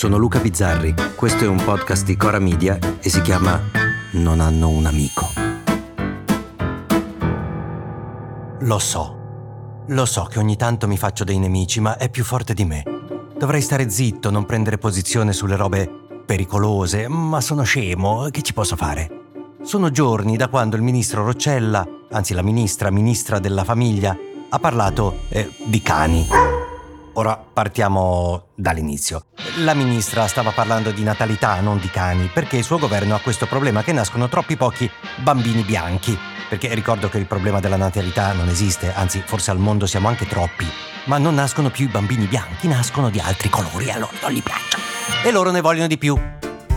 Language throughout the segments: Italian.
sono Luca Bizzarri, questo è un podcast di Cora Media e si chiama Non hanno un amico. Lo so, lo so che ogni tanto mi faccio dei nemici, ma è più forte di me. Dovrei stare zitto, non prendere posizione sulle robe pericolose, ma sono scemo, che ci posso fare? Sono giorni da quando il ministro Roccella, anzi la ministra, ministra della famiglia, ha parlato eh, di cani. Ora partiamo dall'inizio. La ministra stava parlando di natalità, non di cani, perché il suo governo ha questo problema che nascono troppi pochi bambini bianchi. Perché ricordo che il problema della natalità non esiste, anzi forse al mondo siamo anche troppi. Ma non nascono più i bambini bianchi, nascono di altri colori a loro non gli piacciono. E loro ne vogliono di più.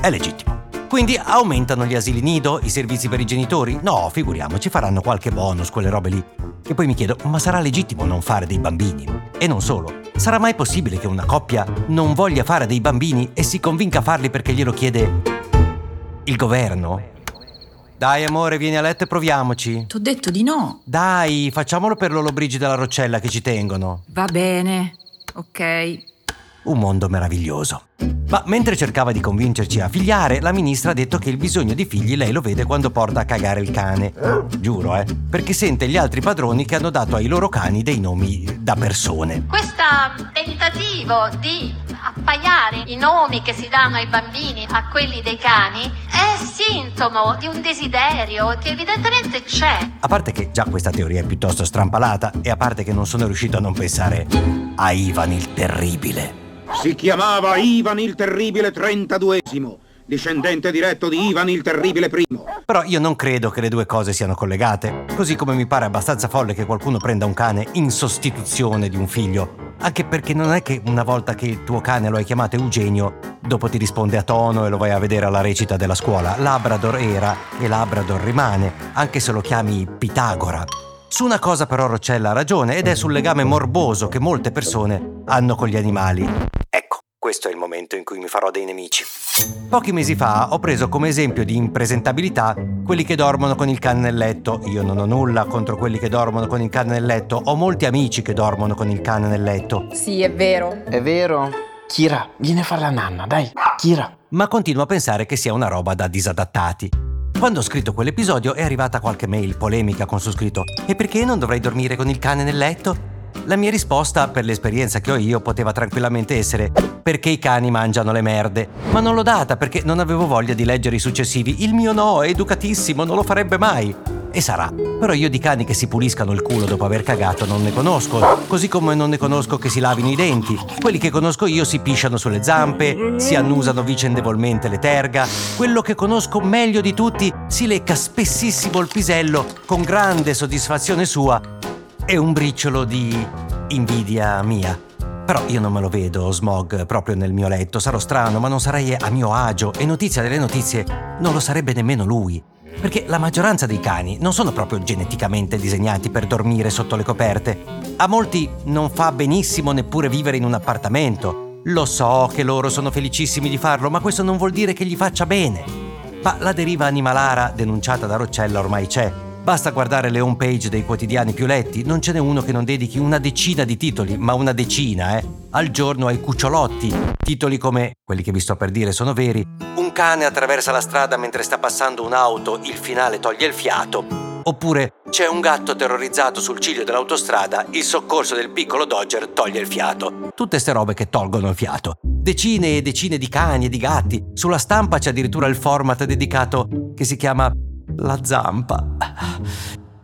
È legittimo. Quindi aumentano gli asili nido, i servizi per i genitori? No, figuriamoci, faranno qualche bonus, quelle robe lì. E poi mi chiedo, ma sarà legittimo non fare dei bambini? E non solo, sarà mai possibile che una coppia non voglia fare dei bambini e si convinca a farli perché glielo chiede il governo? Dai amore, vieni a letto e proviamoci. T'ho detto di no. Dai, facciamolo per l'Olobrigi della Roccella che ci tengono. Va bene. Ok. Un mondo meraviglioso. Ma mentre cercava di convincerci a figliare, la ministra ha detto che il bisogno di figli lei lo vede quando porta a cagare il cane. Giuro, eh, perché sente gli altri padroni che hanno dato ai loro cani dei nomi da persone. Questo tentativo di appaiare i nomi che si danno ai bambini a quelli dei cani è sintomo di un desiderio che evidentemente c'è. A parte che già questa teoria è piuttosto strampalata e a parte che non sono riuscito a non pensare a Ivan il Terribile. Si chiamava Ivan il Terribile 32esimo, discendente diretto di Ivan il Terribile I. Però io non credo che le due cose siano collegate, così come mi pare abbastanza folle che qualcuno prenda un cane in sostituzione di un figlio. Anche perché non è che una volta che il tuo cane lo hai chiamato Eugenio, dopo ti risponde a tono e lo vai a vedere alla recita della scuola. Labrador era e Labrador rimane, anche se lo chiami Pitagora. Su una cosa però Roccella ha ragione ed è sul legame morboso che molte persone hanno con gli animali. Momento in cui mi farò dei nemici. Pochi mesi fa ho preso come esempio di impresentabilità quelli che dormono con il cane nel letto. Io non ho nulla contro quelli che dormono con il cane nel letto, ho molti amici che dormono con il cane nel letto. Sì, è vero. È vero? Kira, vieni a fare la nanna, dai. Kira. Ma continuo a pensare che sia una roba da disadattati. Quando ho scritto quell'episodio è arrivata qualche mail polemica con su scritto E perché non dovrei dormire con il cane nel letto? La mia risposta, per l'esperienza che ho io, poteva tranquillamente essere perché i cani mangiano le merde. Ma non l'ho data perché non avevo voglia di leggere i successivi. Il mio no, è educatissimo, non lo farebbe mai. E sarà. Però io di cani che si puliscano il culo dopo aver cagato non ne conosco, così come non ne conosco che si lavino i denti. Quelli che conosco io si pisciano sulle zampe, si annusano vicendevolmente le terga. Quello che conosco meglio di tutti si lecca spessissimo il pisello con grande soddisfazione sua e un briciolo di invidia mia. Però io non me lo vedo, Smog, proprio nel mio letto. Sarò strano, ma non sarei a mio agio e notizia delle notizie non lo sarebbe nemmeno lui. Perché la maggioranza dei cani non sono proprio geneticamente disegnati per dormire sotto le coperte. A molti non fa benissimo neppure vivere in un appartamento. Lo so che loro sono felicissimi di farlo, ma questo non vuol dire che gli faccia bene. Ma la deriva animalara denunciata da Roccella ormai c'è Basta guardare le home page dei quotidiani più letti, non ce n'è uno che non dedichi una decina di titoli, ma una decina, eh, al giorno ai cucciolotti. Titoli come, quelli che vi sto per dire sono veri, Un cane attraversa la strada mentre sta passando un'auto, il finale toglie il fiato. Oppure c'è un gatto terrorizzato sul ciglio dell'autostrada, il soccorso del piccolo Dodger toglie il fiato. Tutte ste robe che tolgono il fiato. Decine e decine di cani e di gatti. Sulla stampa c'è addirittura il format dedicato che si chiama la zampa.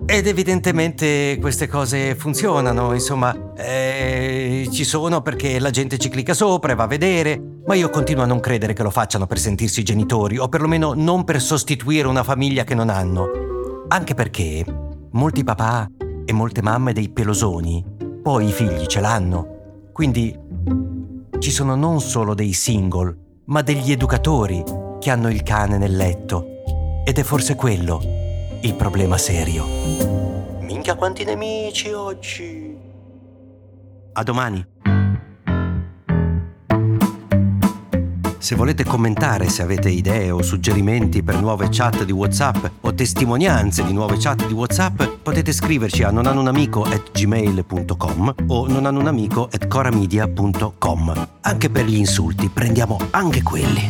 Ed evidentemente queste cose funzionano, insomma, eh, ci sono perché la gente ci clicca sopra e va a vedere, ma io continuo a non credere che lo facciano per sentirsi genitori, o perlomeno non per sostituire una famiglia che non hanno. Anche perché molti papà e molte mamme dei pelosoni poi i figli ce l'hanno. Quindi ci sono non solo dei single, ma degli educatori che hanno il cane nel letto ed è forse quello il problema serio. Minchia quanti nemici oggi. A domani. Se volete commentare, se avete idee o suggerimenti per nuove chat di WhatsApp o testimonianze di nuove chat di WhatsApp, potete scriverci a nonanunamico@gmail.com o nonanunamico@coramedia.com. Anche per gli insulti, prendiamo anche quelli.